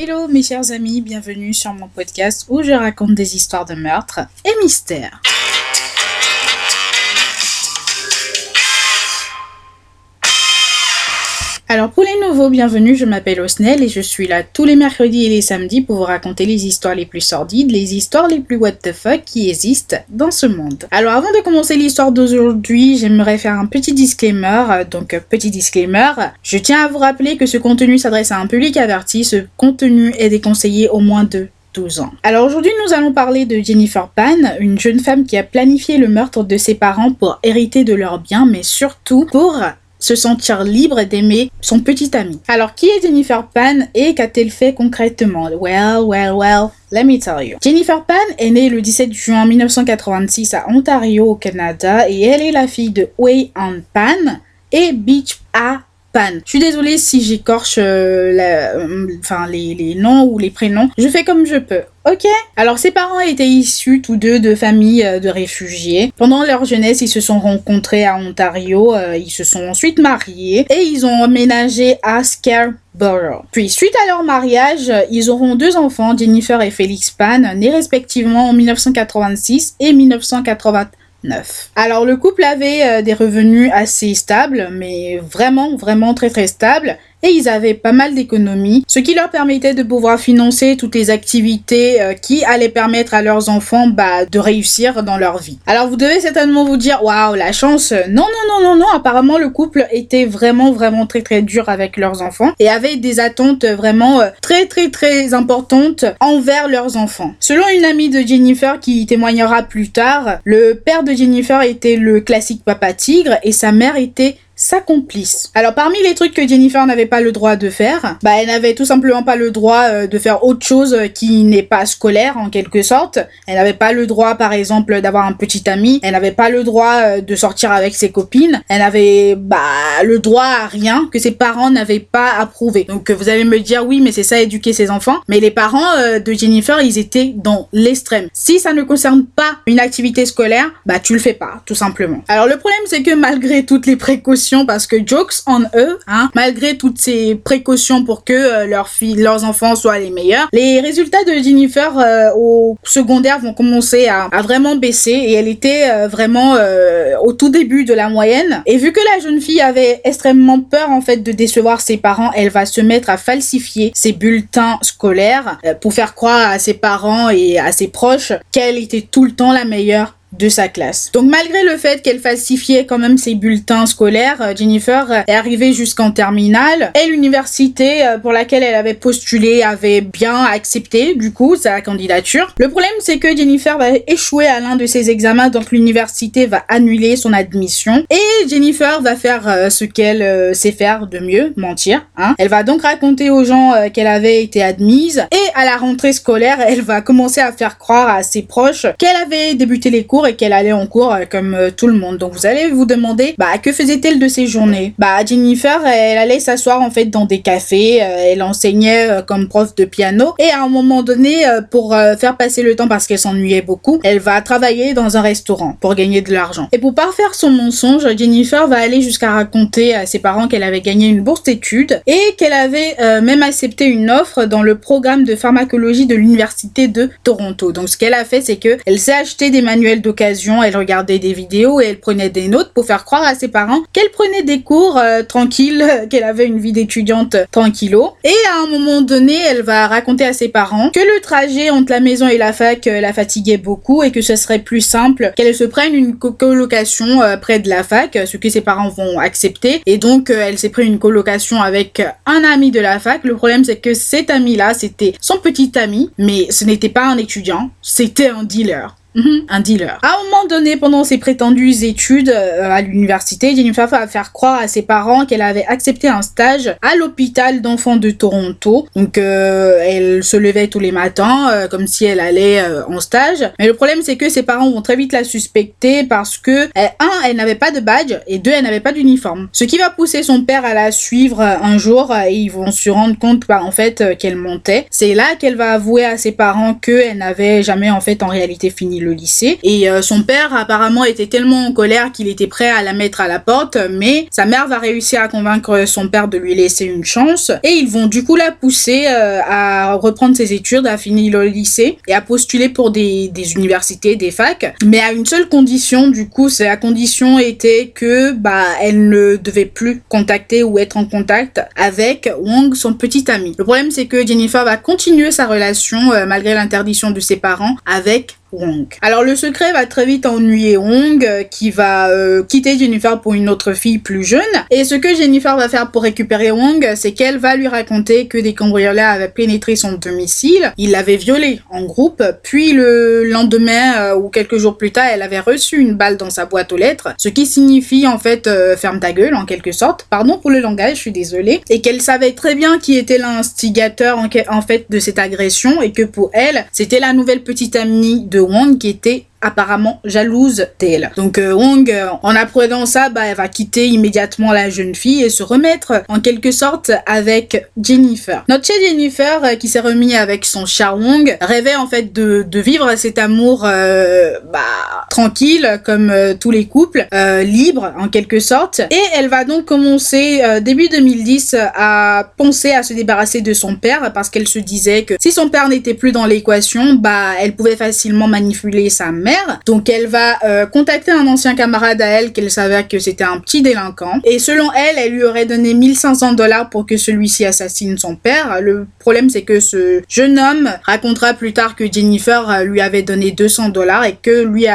Hello mes chers amis, bienvenue sur mon podcast où je raconte des histoires de meurtres et mystères. Alors pour les nouveaux, bienvenue, je m'appelle Osnel et je suis là tous les mercredis et les samedis pour vous raconter les histoires les plus sordides, les histoires les plus what the fuck qui existent dans ce monde. Alors avant de commencer l'histoire d'aujourd'hui, j'aimerais faire un petit disclaimer. Donc petit disclaimer, je tiens à vous rappeler que ce contenu s'adresse à un public averti, ce contenu est déconseillé au moins de 12 ans. Alors aujourd'hui, nous allons parler de Jennifer Pan, une jeune femme qui a planifié le meurtre de ses parents pour hériter de leurs biens, mais surtout pour se sentir libre d'aimer son petit ami. Alors, qui est Jennifer Pan et qu'a-t-elle fait concrètement? Well, well, well, let me tell you. Jennifer Pan est née le 17 juin 1986 à Ontario, au Canada, et elle est la fille de Wei An Pan et Beach A Je suis désolée si j'écorche euh, euh, les, noms ou les prénoms. Je fais comme je peux. Ok? Alors ses parents étaient issus tous deux de familles euh, de réfugiés. Pendant leur jeunesse, ils se sont rencontrés à Ontario, ils se sont ensuite mariés et ils ont emménagé à Scarborough. Puis suite à leur mariage, ils auront deux enfants, Jennifer et Félix Pan, nés respectivement en 1986 et 1980. Alors le couple avait euh, des revenus assez stables, mais vraiment, vraiment très très stables et ils avaient pas mal d'économies, ce qui leur permettait de pouvoir financer toutes les activités euh, qui allaient permettre à leurs enfants bah, de réussir dans leur vie. Alors vous devez certainement vous dire waouh la chance. Non non non non non. Apparemment le couple était vraiment vraiment très très dur avec leurs enfants et avait des attentes vraiment euh, très très très importantes envers leurs enfants. Selon une amie de Jennifer qui témoignera plus tard, le père de Jennifer était le classique papa tigre et sa mère était Alors parmi les trucs que Jennifer n'avait pas le droit de faire, bah elle n'avait tout simplement pas le droit euh, de faire autre chose qui n'est pas scolaire en quelque sorte. Elle n'avait pas le droit par exemple d'avoir un petit ami, elle n'avait pas le droit euh, de sortir avec ses copines, elle n'avait bah le droit à rien que ses parents n'avaient pas approuvé. Donc vous allez me dire oui mais c'est ça éduquer ses enfants, mais les parents euh, de Jennifer ils étaient dans l'extrême. Si ça ne concerne pas une activité scolaire, bah tu le fais pas tout simplement. Alors le problème c'est que malgré toutes les précautions parce que jokes on eux, hein, malgré toutes ces précautions pour que euh, leurs filles, leurs enfants soient les meilleurs, les résultats de Jennifer euh, au secondaire vont commencer à, vraiment baisser et elle était euh, vraiment au tout début de la moyenne. Et vu que la jeune fille avait extrêmement peur en fait de décevoir ses parents, elle va se mettre à falsifier ses bulletins scolaires pour faire croire à ses parents et à ses proches qu'elle était tout le temps la meilleure de sa classe. Donc malgré le fait qu'elle falsifiait quand même ses bulletins scolaires, euh, Jennifer euh, est arrivée jusqu'en terminale et l'université euh, pour laquelle elle avait postulé avait bien accepté du coup sa candidature. Le problème c'est que Jennifer va échouer à l'un de ses examens donc l'université va annuler son admission et Jennifer va faire ce qu'elle sait faire de mieux, mentir. Hein. Elle va donc raconter aux gens qu'elle avait été admise et à la rentrée scolaire elle va commencer à faire croire à ses proches qu'elle avait débuté les cours et qu'elle allait en cours euh, comme euh, tout le monde. Donc vous allez vous demander, bah que faisait-elle de ces journées? Bah Jennifer, elle allait s'asseoir en fait dans des cafés, euh, elle enseignait comme prof de piano et à un moment donné, pour faire passer le temps parce qu'elle s'ennuyait beaucoup, elle va travailler dans un restaurant pour gagner de l'argent. Et pour parfaire son mensonge, Jennifer va aller jusqu'à raconter à ses parents qu'elle avait gagné une bourse d'études et qu'elle avait même accepté une offre dans le programme de pharmacologie de l'université de Toronto. Donc ce qu'elle a fait, c'est que elle s'est acheté des manuels de elle regardait des vidéos et elle prenait des notes pour faire croire à ses parents qu'elle prenait des cours euh, tranquilles, qu'elle avait une vie d'étudiante tranquillo. Et à un moment donné, elle va raconter à ses parents que le trajet entre la maison et la fac euh, la fatiguait beaucoup et que ce serait plus simple qu'elle se prenne une colocation euh, près de la fac, ce que ses parents vont accepter. Et donc, elle s'est pris une colocation avec un ami de la fac. Le problème, c'est que cet ami-là, c'était son petit ami, mais ce n'était pas un étudiant, c'était un dealer. Mhm. un dealer. À un moment donné, pendant ses prétendues études euh, à l'université, Jennifer va faire croire à ses parents qu'elle avait accepté un stage à l'hôpital d'enfants de Toronto. Donc, euh, elle se levait tous les matins euh, comme si elle allait en stage. Mais le problème, c'est que ses parents vont très vite la suspecter parce que, un, elle n'avait pas de badge et deux, elle n'avait pas d'uniforme. Ce qui va pousser son père à la suivre un jour et ils vont se rendre compte, bah, en fait, qu'elle montait. C'est là qu'elle va avouer à ses parents qu'elle n'avait jamais, en fait, en réalité fini le lycée. Et euh, son père apparemment était tellement en colère qu'il était prêt à la mettre à la porte, mais sa mère va réussir à convaincre son père de lui laisser une chance. Et ils vont du coup la pousser euh, à reprendre ses études, à finir le lycée et à postuler pour des, universités, des facs. Mais à une seule condition, du coup, c'est la condition était que bah elle ne devait plus contacter ou être en contact avec Wong, son petit ami. Le problème c'est que Jennifer va continuer sa relation euh, malgré l'interdiction de ses parents avec Alors le secret va très vite ennuyer Wong euh, qui va euh, quitter Jennifer pour une autre fille plus jeune. Et ce que Jennifer va faire pour récupérer Wong c'est qu'elle va lui raconter que des cambrioleurs avaient pénétré son domicile, ils l'avaient violé en groupe. Puis le lendemain euh, ou quelques jours plus tard elle avait reçu une balle dans sa boîte aux lettres. Ce qui signifie en fait ferme ta gueule en quelque sorte, pardon pour le langage je suis désolée. Et qu'elle savait très bien qui était l'instigateur en, fait de cette agression et que pour elle c'était la nouvelle petite amie de Wong qui était apparemment jalouse d'elle. Donc euh, Wong, euh, en apprenant ça, bah, elle va quitter immédiatement la jeune fille et se remettre en quelque sorte avec Jennifer. Notre chère Jennifer, euh, qui s'est remis avec son cher Wong, rêvait en fait de, de vivre cet amour bah, tranquille comme tous les couples, libre en quelque sorte. Et elle va donc commencer début 2010 à penser à se débarrasser de son père parce qu'elle se disait que si son père n'était plus dans l'équation, bah elle pouvait facilement manipuler sa mère donc elle va euh, contacter un ancien camarade à elle qu'elle savait que c'était un petit délinquant. Et selon elle, elle lui aurait donné 1500 dollars pour que celui-ci assassine son père. Le problème c'est que ce jeune homme racontera plus tard que Jennifer euh, lui avait donné 200 dollars et que lui,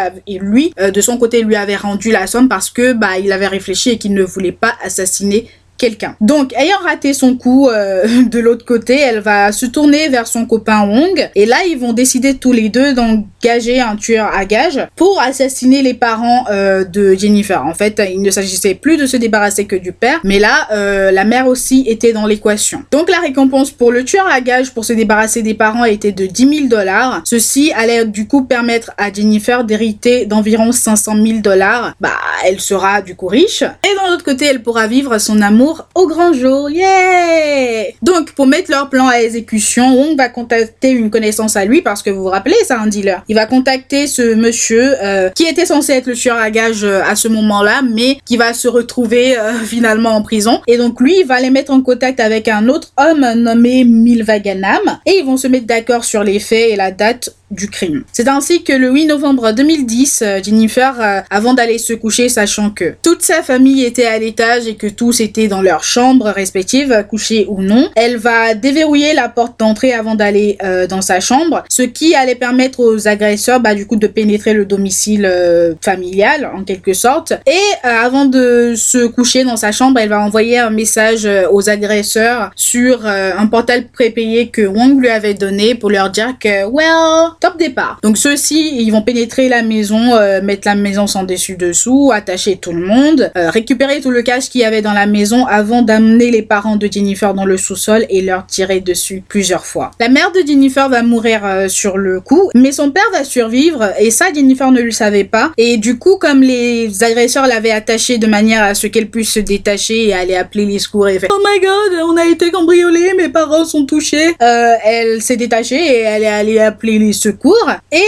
euh, de son côté lui avait rendu la somme parce que bah il avait réfléchi et qu'il ne voulait pas assassiner quelqu'un. Donc, ayant raté son coup euh, de l'autre côté, elle va se tourner vers son copain Wong. Et là, ils vont décider tous les deux d'engager un tueur à gage pour assassiner les parents euh, de Jennifer. En fait, il ne s'agissait plus de se débarrasser que du père, mais là, euh, la mère aussi était dans l'équation. Donc, la récompense pour le tueur à gage pour se débarrasser des parents était de 10 000 dollars. Ceci allait du coup permettre à Jennifer d'hériter d'environ 500 000 dollars. Bah, elle sera du coup riche. Et d'un autre côté, elle pourra vivre son amour au grand jour. Yeah Donc, pour mettre leur plan à exécution, on va contacter une connaissance à lui parce que vous vous rappelez, c'est un dealer. Il va contacter ce monsieur euh, qui était censé être le tueur à gage euh, à ce moment-là, mais qui va se retrouver euh, finalement en prison. Et donc, lui, il va les mettre en contact avec un autre homme nommé Milvaganam et ils vont se mettre d'accord sur les faits et la date du crime. C'est ainsi que le 8 novembre 2010, euh, Jennifer, euh, avant d'aller se coucher, sachant que toute sa famille était à l'étage et que tous étaient dans leurs chambres respectives, couchés ou non, elle va déverrouiller la porte d'entrée avant d'aller euh, dans sa chambre, ce qui allait permettre aux agresseurs, bah, du coup, de pénétrer le domicile familial, en quelque sorte. Et avant de se coucher dans sa chambre, elle va envoyer un message aux agresseurs sur un portal prépayé que Wong lui avait donné pour leur dire que, well, top départ. Donc ceux-ci, ils vont pénétrer la maison, euh, mettre la maison sans dessus-dessous, attacher tout le monde, euh, récupérer tout le cash qu'il y avait dans la maison avant d'amener les parents de Jennifer dans le sous-sol et leur tirer dessus plusieurs fois. La mère de Jennifer va mourir euh, sur le coup, mais son père va survivre et ça Jennifer ne le savait pas. Et du coup, comme les agresseurs l'avaient attachée de manière à ce qu'elle puisse se détacher et aller appeler les secours et faire Oh my god, on a été cambriolés, mes parents sont touchés. elle s'est détachée et elle est allée appeler les secours et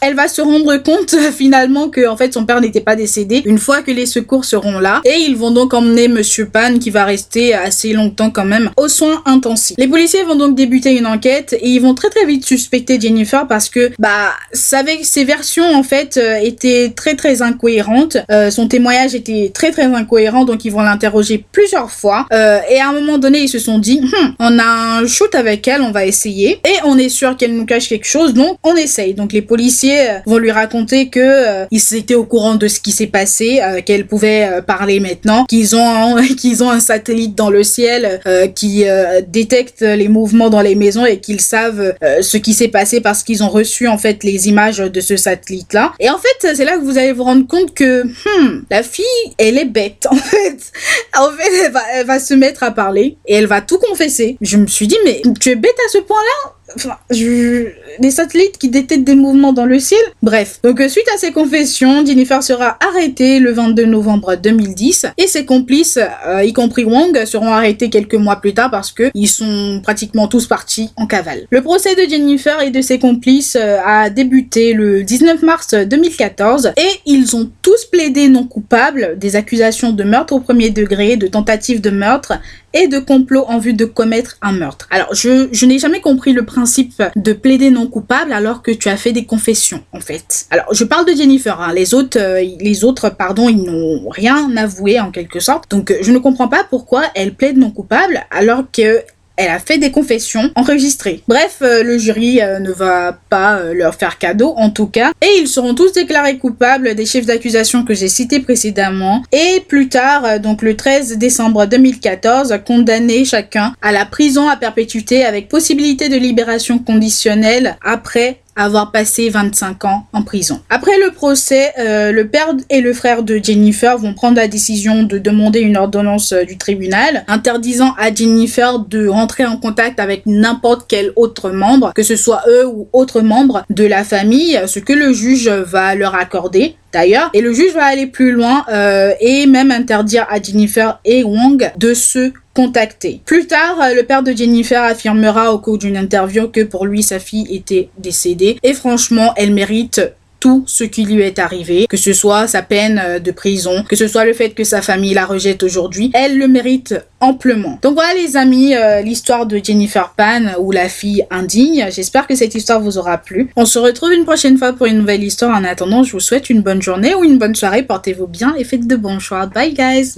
elle va se rendre compte finalement que en fait son père n'était pas décédé une fois que les secours seront là et ils vont donc emmener monsieur Pan qui va rester assez longtemps quand même aux soins intensifs. Les policiers vont donc débuter une enquête et ils vont très très vite suspecter Jennifer parce que bah savait ses versions en fait euh, étaient très très incohérentes. Euh, son témoignage était très très incohérent donc ils vont l'interroger plusieurs fois euh, et à un moment donné ils se sont dit hm, on a un shoot avec elle on va essayer et on est sûr qu'elle nous cache quelque chose donc on essaye. Donc les policiers euh, vont lui raconter que euh, ils étaient au courant de ce qui s'est passé, euh, qu'elle pouvait parler maintenant, qu'ils ont qu'ils ont un satellite dans le ciel qui détecte les mouvements dans les maisons et qu'ils savent ce qui s'est passé parce qu'ils ont reçu en fait les images de ce satellite là. Et en fait, c'est là que vous allez vous rendre compte que hmm, la fille, elle est bête en fait. En fait, elle va, elle va se mettre à parler et elle va tout confesser. Je me suis dit mais tu es bête à ce point-là? Enfin, je... des satellites qui détectent des mouvements dans le ciel. Bref, donc euh, suite à ces confessions, Jennifer sera arrêtée le 22 novembre 2010 et ses complices, euh, y compris Wong, seront arrêtés quelques mois plus tard parce que ils sont pratiquement tous partis en cavale. Le procès de Jennifer et de ses complices euh, a débuté le 19 mars 2014 et ils ont tous plaidé non coupables des accusations de meurtre au premier degré, de tentative de meurtre et de complot en vue de commettre un meurtre. Alors, je, n'ai jamais compris le principe de plaider non coupable alors que tu as fait des confessions, en fait. Alors, je parle de Jennifer, hein. les autres, euh, les autres, pardon, ils n'ont rien avoué en quelque sorte. Donc, je ne comprends pas pourquoi elle plaide non coupable alors que elle a fait des confessions enregistrées. Bref, euh, le jury euh, ne va pas euh, leur faire cadeau en tout cas. Et ils seront tous déclarés coupables des chefs d'accusation que j'ai cités précédemment. Et plus tard, donc le 13 décembre 2014, condamnés chacun à la prison à perpétuité avec possibilité de libération conditionnelle après avoir passé 25 ans en prison. Après le procès, euh, le père et le frère de Jennifer vont prendre la décision de demander une ordonnance euh, du tribunal interdisant à Jennifer de rentrer en contact avec n'importe quel autre membre, que ce soit eux ou autres membres de la famille, ce que le juge va leur accorder Et le juge va aller plus loin euh, et même interdire à Jennifer et Wong de se contacter. Plus tard, euh, le père de Jennifer affirmera au cours d'une interview que pour lui, sa fille était décédée. Et franchement, elle mérite tout ce qui lui est arrivé, que ce soit sa peine euh, de prison, que ce soit le fait que sa famille la rejette aujourd'hui, elle le mérite amplement. Donc voilà les amis, euh, l'histoire de Jennifer Pan ou la fille indigne. J'espère que cette histoire vous aura plu. On se retrouve une prochaine fois pour une nouvelle histoire. En attendant, je vous souhaite une bonne journée ou une bonne soirée. Portez-vous bien et faites de bons choix. Bye guys.